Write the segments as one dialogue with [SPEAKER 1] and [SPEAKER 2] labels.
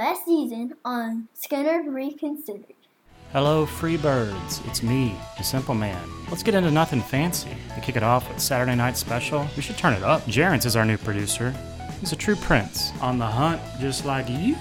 [SPEAKER 1] last season on Skynyrd Reconsidered.
[SPEAKER 2] Hello, free birds. It's me, the Simple Man. Let's get into nothing fancy. To kick it off with Saturday Night Special, we should turn it up. Jarence is our new producer. He's a true prince. On the hunt, just like you.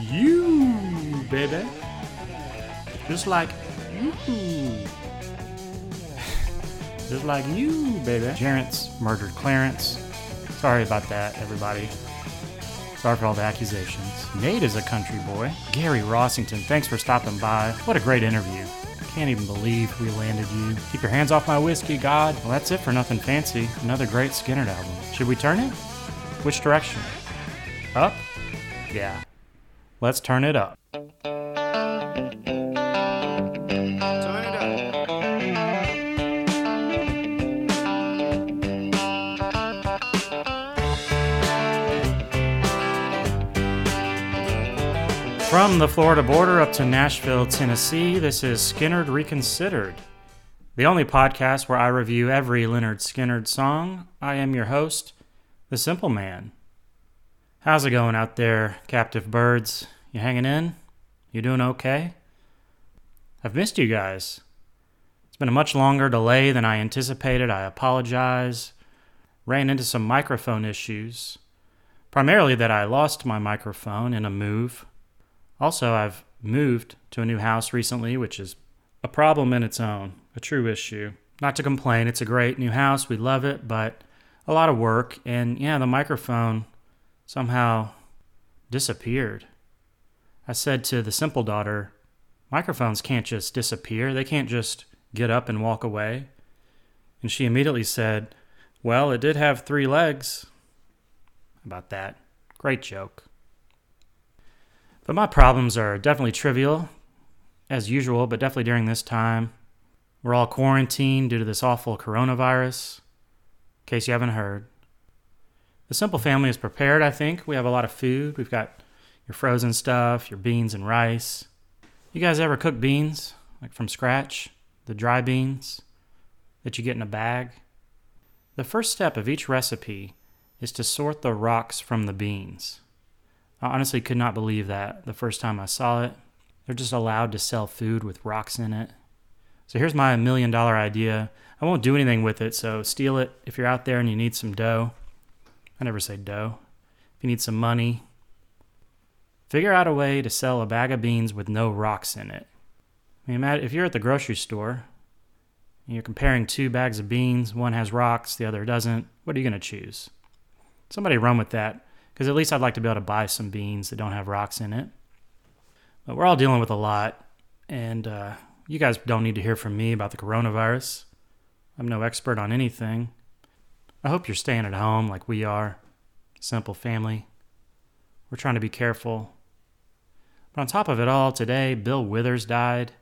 [SPEAKER 2] You, baby. Just like you. Just like you, baby. Jarence murdered Clarence. Sorry about that, everybody. Sorry for all the accusations. Nate is a country boy. Gary Rossington, thanks for stopping by. What a great interview. Can't even believe we landed you. Keep your hands off my whiskey, God. Well, that's it for Nothing Fancy. Another great Skynyrd album. Should we turn it? Which direction? Up? Yeah. Let's turn it up. From the Florida border up to Nashville, Tennessee, this is Skynyrd Reconsidered, the only podcast where I review every Lynyrd Skynyrd song. I am your host, The Simple Man. How's it going out there, captive birds? You hanging in? You doing okay? I've missed you guys. It's been a much longer delay than I anticipated. I apologize. Ran into some microphone issues. Primarily that I lost my microphone in a move. Also, I've moved to a new house recently, which is a problem in its own, a true issue. Not to complain, it's a great new house. We love it, but a lot of work. And yeah, the microphone somehow disappeared. I said to the simple daughter, microphones can't just disappear, they can't just get up and walk away. And she immediately said, Well, it did have three legs. About that. Great joke. But my problems are definitely trivial, as usual, but definitely during this time. We're all quarantined due to this awful coronavirus, in case you haven't heard. The simple family is prepared, I think. We have a lot of food. We've got your frozen stuff, your beans and rice. You guys ever cook beans, like from scratch? The dry beans that you get in a bag? The first step of each recipe is to sort the rocks from the beans. I honestly could not believe that the first time I saw it. They're just allowed to sell food with rocks in it. So here's my million dollar idea. I won't do anything with it, so steal it if you're out there and you need some dough. I never say dough. If you need some money, figure out a way to sell a bag of beans with no rocks in it. I mean, if you're at the grocery store and you're comparing two bags of beans, one has rocks, the other doesn't, what are you going to choose? Somebody run with that because at least I'd like to be able to buy some beans that don't have rocks in it. But we're all dealing with a lot, and uh, you guys don't need to hear from me about the coronavirus. I'm no expert on anything. I hope you're staying at home like we are. Simple family. We're trying to be careful. But on top of it all, today, Bill Withers died,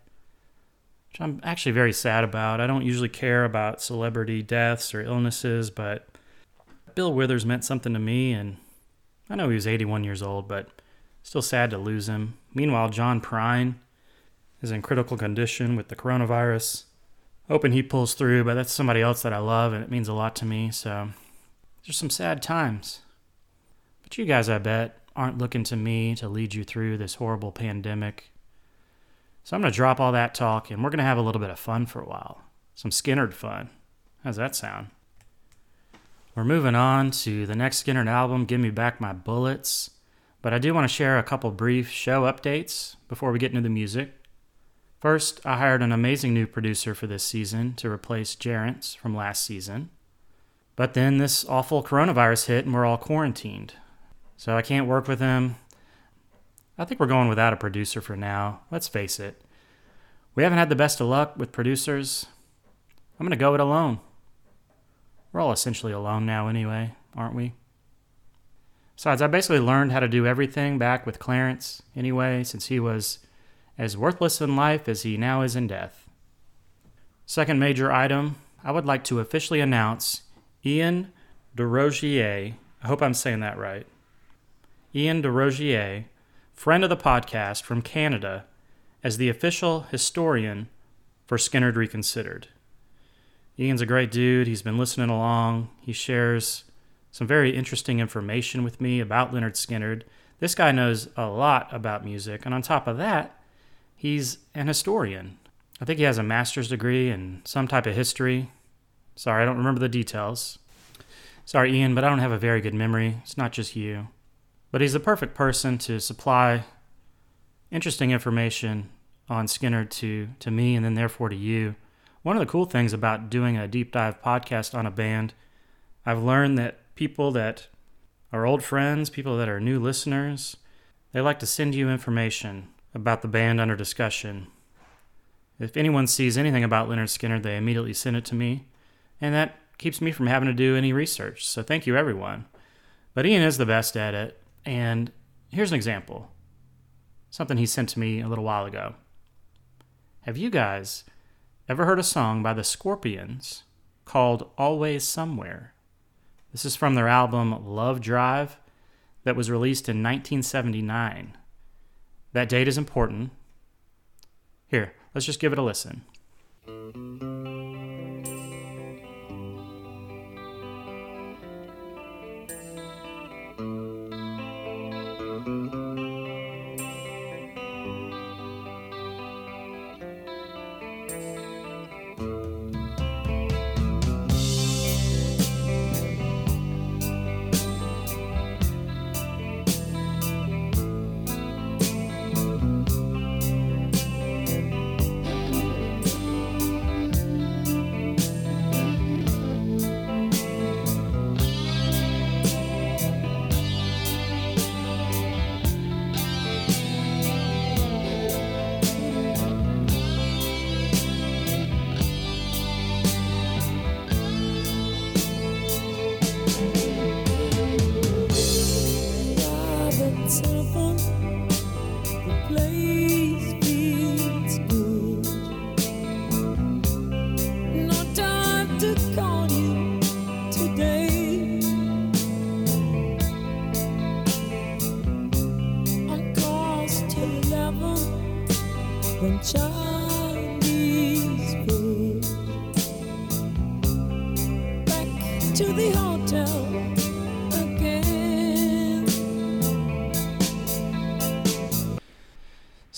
[SPEAKER 2] which I'm actually very sad about. I don't usually care about celebrity deaths or illnesses, but Bill Withers meant something to me, and I know he was 81 years old, but still sad to lose him. Meanwhile, John Prine is in critical condition with the coronavirus. Hoping he pulls through, but that's somebody else that I love and it means a lot to me. So there's some sad times. But you guys, I bet, aren't looking to me to lead you through this horrible pandemic. So I'm going to drop all that talk and we're going to have a little bit of fun for a while. Some Skynyrd fun. How's that sound? We're moving on to the next Skynyrd album, Give Me Back My Bullets. But I do want to share a couple brief show updates before we get into the music. First, I hired an amazing new producer for this season to replace Jarence from last season. But then this awful coronavirus hit and we're all quarantined. So I can't work with him. I think we're going without a producer for now. Let's face it. We haven't had the best of luck with producers. I'm going to go it alone. We're all essentially alone now, anyway, aren't we? Besides, I basically learned how to do everything back with Clarence, anyway, since he was as worthless in life as he now is in death. Second major item I would like to officially announce Ian DeRogier. I hope I'm saying that right. Ian DeRogier, friend of the podcast from Canada, as the official historian for Skynyrd Reconsidered. Ian's a great dude. He's been listening along. He shares some very interesting information with me about Lynyrd Skynyrd This guy knows a lot about music, and on top of that, he's an historian. I think he has a master's degree in some type of history. Sorry, I don't remember the details. Sorry, Ian, but I don't have a very good memory. It's not just you. But he's the perfect person to supply interesting information on Skynyrd to, to me and then therefore to you. One of the cool things about doing a deep dive podcast on a band, I've learned that people that are old friends, people that are new listeners, they like to send you information about the band under discussion. If anyone sees anything about Lynyrd Skynyrd, they immediately send it to me, and that keeps me from having to do any research. So thank you, everyone. But Ian is the best at it, and here's an example something he sent to me a little while ago. Have you guys ever heard a song by the Scorpions called Always Somewhere? This is from their album Love Drive that was released in 1979. That date is important. Here, let's just give it a listen.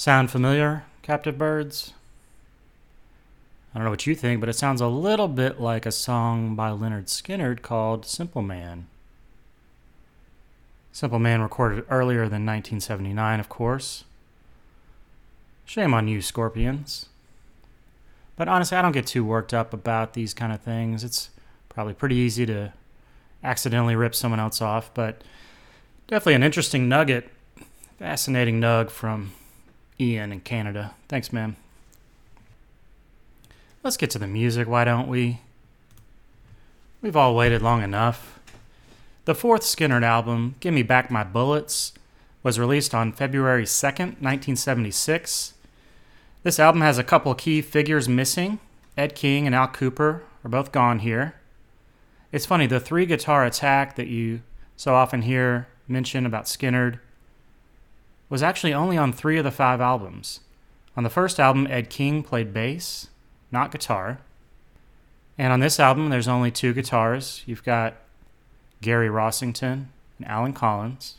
[SPEAKER 2] Sound familiar, captive birds? I don't know what you think, but it sounds a little bit like a song by Lynyrd Skynyrd called Simple Man. Simple Man recorded earlier than 1979, of course. Shame on you, Scorpions. But honestly, I don't get too worked up about these kind of things. It's probably pretty easy to accidentally rip someone else off, but definitely an interesting nugget. Fascinating nug from Ian in Canada. Thanks, man. Let's get to the music, why don't we? We've all waited long enough. The fourth Skynyrd album, Give Me Back My Bullets, was released on February 2nd, 1976. This album has a couple key figures missing. Ed King and Al Kooper are both gone here. It's funny, the three guitar attack that you so often hear mention about Skynyrd was actually only on three of the five albums. On the first album, Ed King played bass, not guitar. And on this album, there's only two guitars. You've got Gary Rossington and Allen Collins.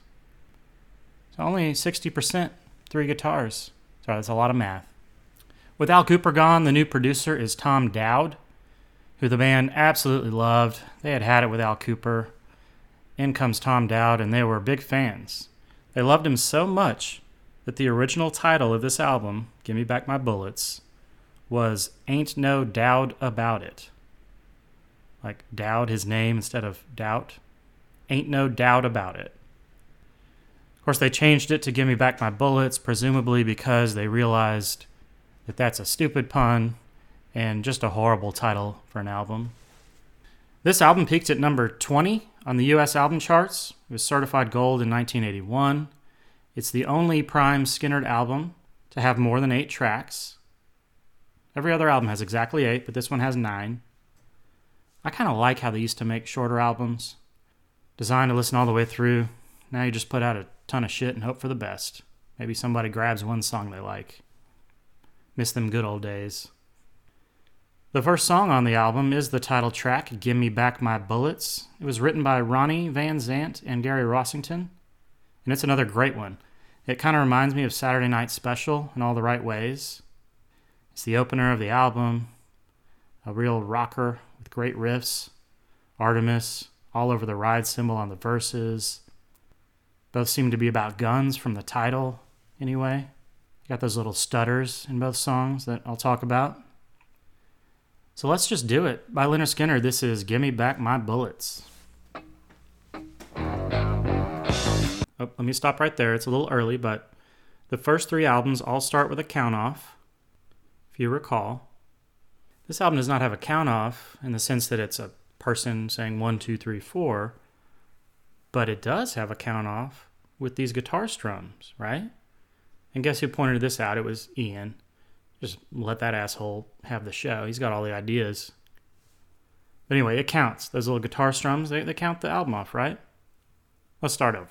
[SPEAKER 2] So only 60% three guitars. Sorry, that's a lot of math. With Al Kooper gone, the new producer is Tom Dowd who the band absolutely loved. They had had it with Al Kooper. In comes Tom Dowd, and they were big fans. They loved him so much that the original title of this album, Give Me Back My Bullets, was Ain't No Doubt About It. Like Dowd, his name, instead of Doubt. Ain't No Doubt About It. Of course, they changed it to Give Me Back My Bullets, presumably because they realized that that's a stupid pun and just a horrible title for an album. This album peaked at number 20 on the US album charts. It was certified gold in 1981. It's the only Prime Skynyrd album to have more than eight tracks. Every other album has exactly eight, but this one has nine. I kind of like how they used to make shorter albums, designed to listen all the way through. Now you just put out a ton of shit and hope for the best. Maybe somebody grabs one song they like. Miss them good old days. The first song on the album is the title track, Give Me Back My Bullets. It was written by Ronnie Van Zant and Gary Rossington. And it's another great one. It kind of reminds me of Saturday Night Special in all the right ways. It's the opener of the album, a real rocker with great riffs, Artimus, all over the ride cymbal on the verses. Both seem to be about guns from the title, anyway. You got those little stutters in both songs that I'll talk about. So let's just do it. By Lynyrd Skynyrd, this is Gimme Back My Bullets. Oh, let me stop right there. It's a little early, but the first three albums all start with a count off, if you recall. This album does not have a count off in the sense that it's a person saying one, two, three, four, but it does have a count off with these guitar strums, right? And guess who pointed this out? It was Ian. Just let that asshole have the show. He's got all the ideas. But anyway, it counts. Those little guitar strums, they, they count the album off, right? Let's start over.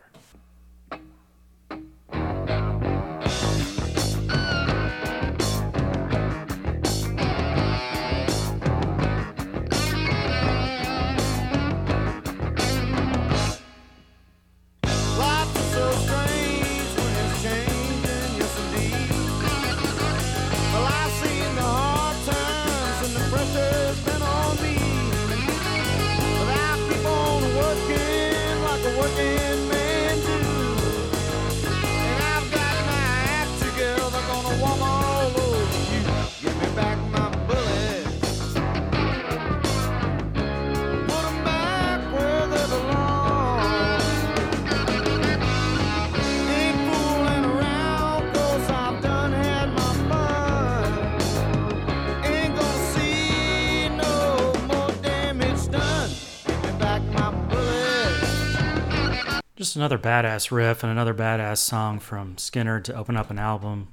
[SPEAKER 2] Another badass riff and another badass song from Skynyrd to open up an album.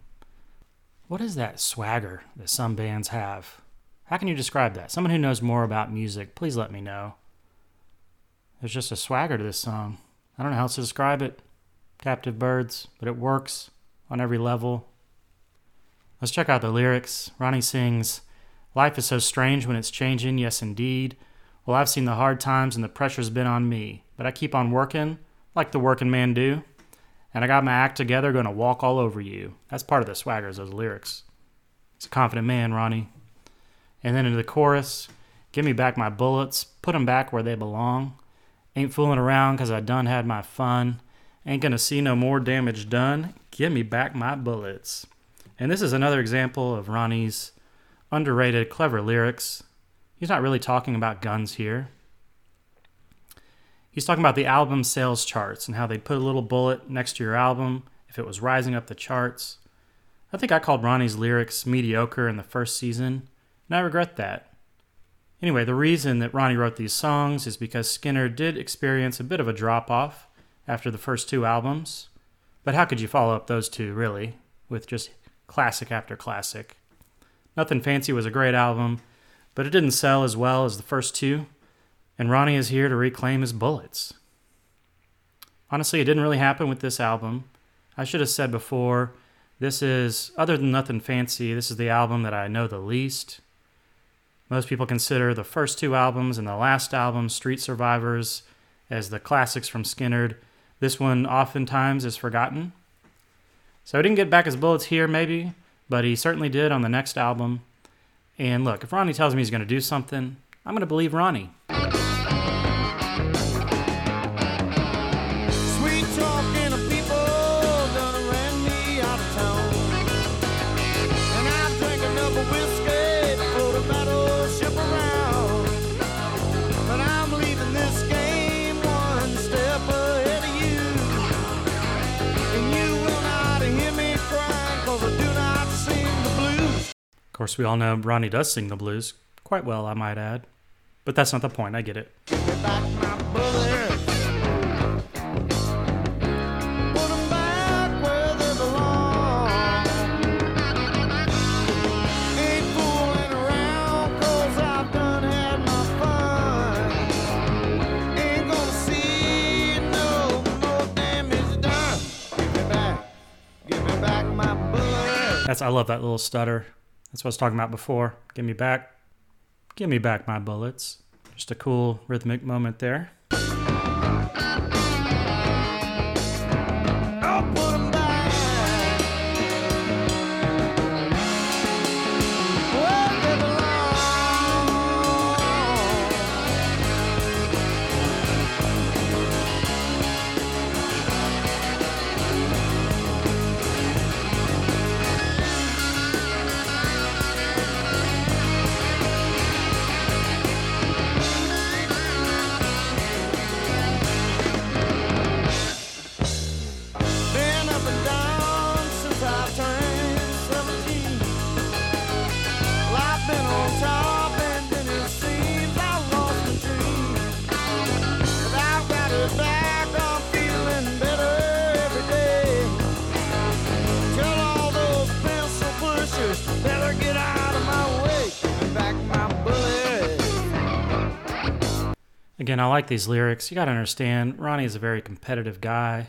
[SPEAKER 2] What is that swagger that some bands have? How can you describe that? Someone who knows more about music, please let me know. There's just a swagger to this song. I don't know how else to describe it. Captive Birds, but it works on every level. Let's check out the lyrics. Ronnie sings, Life is so strange when it's changing, yes indeed. Well, I've seen the hard times and the pressure's been on me, but I keep on working like the working man do. And I got my act together, gonna walk all over you. That's part of the swagger, is those lyrics. He's a confident man, Ronnie. And then into the chorus, give me back my bullets, put 'em back where they belong. Ain't fooling around 'cause I done had my fun. Ain't gonna see no more damage done. Give me back my bullets. And this is another example of Ronnie's underrated, clever lyrics. He's not really talking about guns here. He's talking about the album sales charts and how they put a little bullet next to your album if it was rising up the charts. I think I called Ronnie's lyrics mediocre in the first season, and I regret that. Anyway, the reason that Ronnie wrote these songs is because Skynyrd did experience a bit of a drop off after the first two albums. But how could you follow up those two, really, with just classic after classic? Nothing Fancy was a great album, but it didn't sell as well as the first two, and Ronnie is here to reclaim his bullets. Honestly, it didn't really happen with this album. I should have said before, this is, other than Nothing Fancy, this is the album that I know the least. Most people consider the first two albums and the last album, Street Survivors, as the classics from Skynyrd. This one oftentimes is forgotten. So he didn't get back his bullets here, maybe, but he certainly did on the next album. And look, if Ronnie tells me he's going to do something, I'm going to believe Ronnie.
[SPEAKER 3] Of
[SPEAKER 2] course, we all know Ronnie does sing the blues quite well, I might add. But that's not the point, I get it. That's I love that little stutter. That's what I was talking about before. Give me back. Give me back my bullets. Just a cool rhythmic moment there. Again, I like these lyrics. You got to understand, Ronnie is a very competitive guy.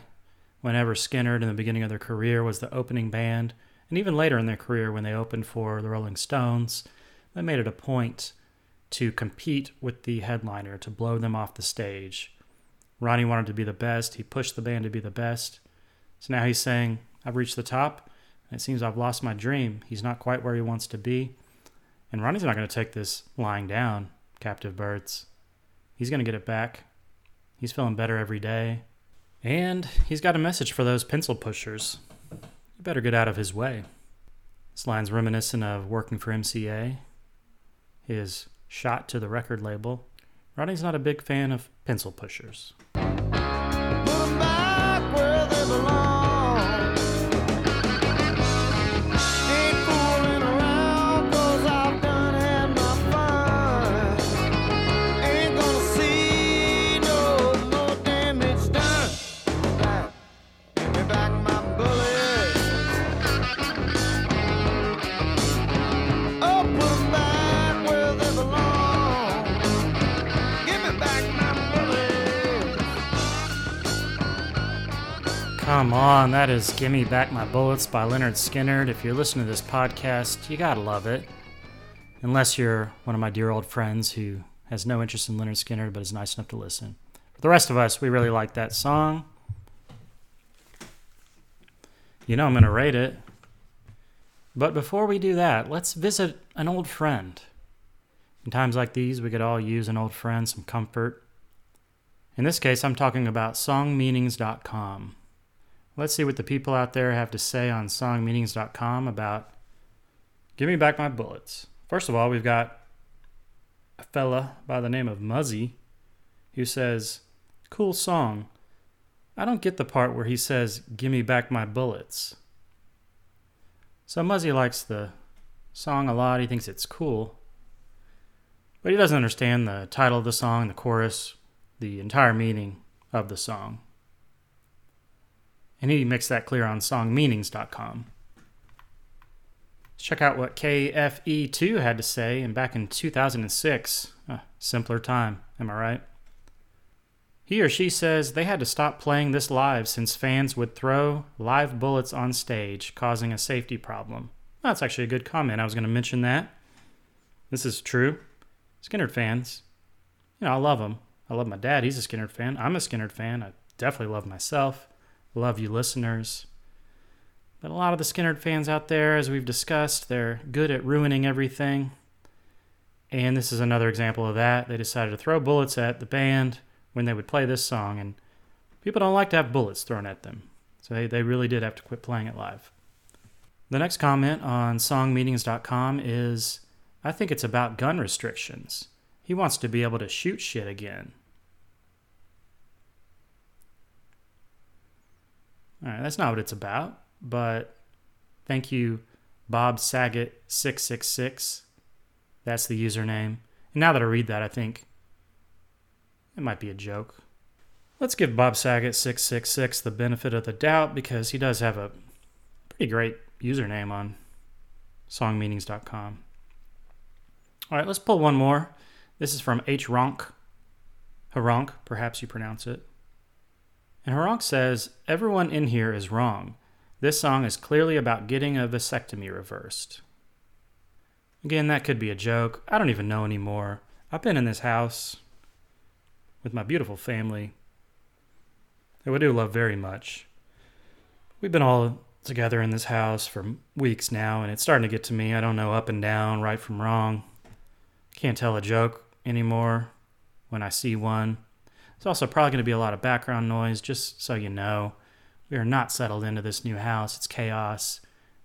[SPEAKER 2] Whenever Skynyrd, in the beginning of their career, was the opening band, and even later in their career when they opened for the Rolling Stones, they made it a point to compete with the headliner, to blow them off the stage. Ronnie wanted to be the best. He pushed the band to be the best. So now he's saying, I've reached the top. And it seems I've lost my dream. He's not quite where he wants to be. And Ronnie's not going to take this lying down, captive birds. He's going to get it back. He's feeling better every day. And he's got a message for those pencil pushers. You better get out of his way. This line's reminiscent of working for MCA, his shot to the record label. Ronnie's not a big fan of pencil pushers. Come on, that is Gimme Back My Bullets by Lynyrd Skynyrd. If you're listening to this podcast, you gotta love it. Unless you're one of my dear old friends who has no interest in Lynyrd Skynyrd but is nice enough to listen. For the rest of us, we really like that song. You know I'm gonna rate it. But before we do that, let's visit an old friend. In times like these, we could all use an old friend, some comfort. In this case, I'm talking about songmeanings.com. Let's see what the people out there have to say on songmeanings.com about Give Me Back My Bullets. First of all, we've got a fella by the name of Muzzy who says, Cool song. I don't get the part where he says, Give me back my bullets. So Muzzy likes the song a lot. He thinks it's cool. But he doesn't understand the title of the song, the chorus, the entire meaning of the song. And he makes that clear on songmeanings.com. Let's check out what KFE2 had to say and back in 2006. A uh, simpler time, am I right? He or she says they had to stop playing this live since fans would throw live bullets on stage, causing a safety problem. That's actually a good comment. I was going to mention that. This is true. Skynyrd fans, you know, I love them. I love my dad. He's a Skynyrd fan. I'm a Skynyrd fan. I definitely love myself. Love you, listeners. But a lot of the Skynyrd fans out there, as we've discussed, they're good at ruining everything. And this is another example of that. They decided to throw bullets at the band when they would play this song, and people don't like to have bullets thrown at them. So they, they really did have to quit playing it live. The next comment on songmeanings.com is I think it's about gun restrictions. He wants to be able to shoot shit again. All right, that's not what it's about, but thank you, Bob Saget 666. That's the username. And now that I read that, I think it might be a joke. Let's give Bob Saget 666 the benefit of the doubt because he does have a pretty great username on songmeanings.com. All right, let's pull one more. This is from H. Ronk. Haronk, perhaps you pronounce it. And Haronk says, Everyone in here is wrong. This song is clearly about getting a vasectomy reversed. Again, that could be a joke. I don't even know anymore. I've been in this house with my beautiful family that we do love very much. We've been all together in this house for weeks now, and it's starting to get to me. I don't know up and down, right from wrong. Can't tell a joke anymore when I see one. There's also probably going to be a lot of background noise, just so you know. We are not settled into this new house. It's chaos.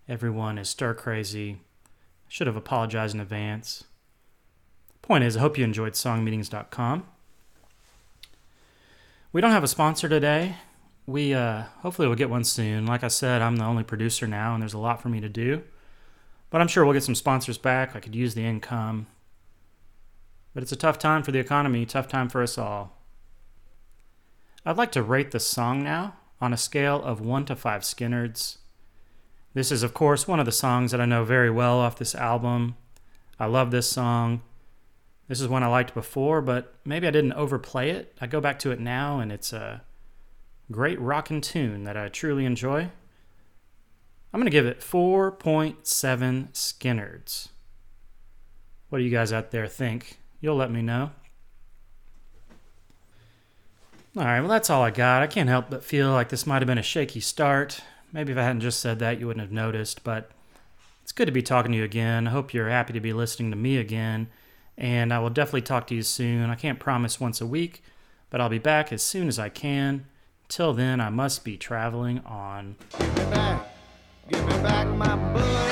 [SPEAKER 2] Everyone is stir crazy. Should have apologized in advance. Point is, I hope you enjoyed songmeanings.com. We don't have a sponsor today. We uh, hopefully will get one soon. Like I said, I'm the only producer now, and there's a lot for me to do. But I'm sure we'll get some sponsors back. I could use the income. But it's a tough time for the economy, tough time for us all. I'd like to rate this song now on a scale of 1 to 5 Skynyrds. This is, of course, one of the songs that I know very well off this album. I love this song. This is one I liked before, but maybe I didn't overplay it. I go back to it now, and it's a great rockin' tune that I truly enjoy. I'm going to give it 4.7 Skynyrds. What do you guys out there think? You'll let me know. All right, well, that's all I got. I can't help but feel like this might have been a shaky start. Maybe if I hadn't just said that, you wouldn't have noticed, but it's good to be talking to you again. I hope you're happy to be listening to me again, and I will definitely talk to you soon. I can't promise once a week, but I'll be back as soon as I can. Till then, I must be traveling on.
[SPEAKER 3] Give me back, give me back my bullet.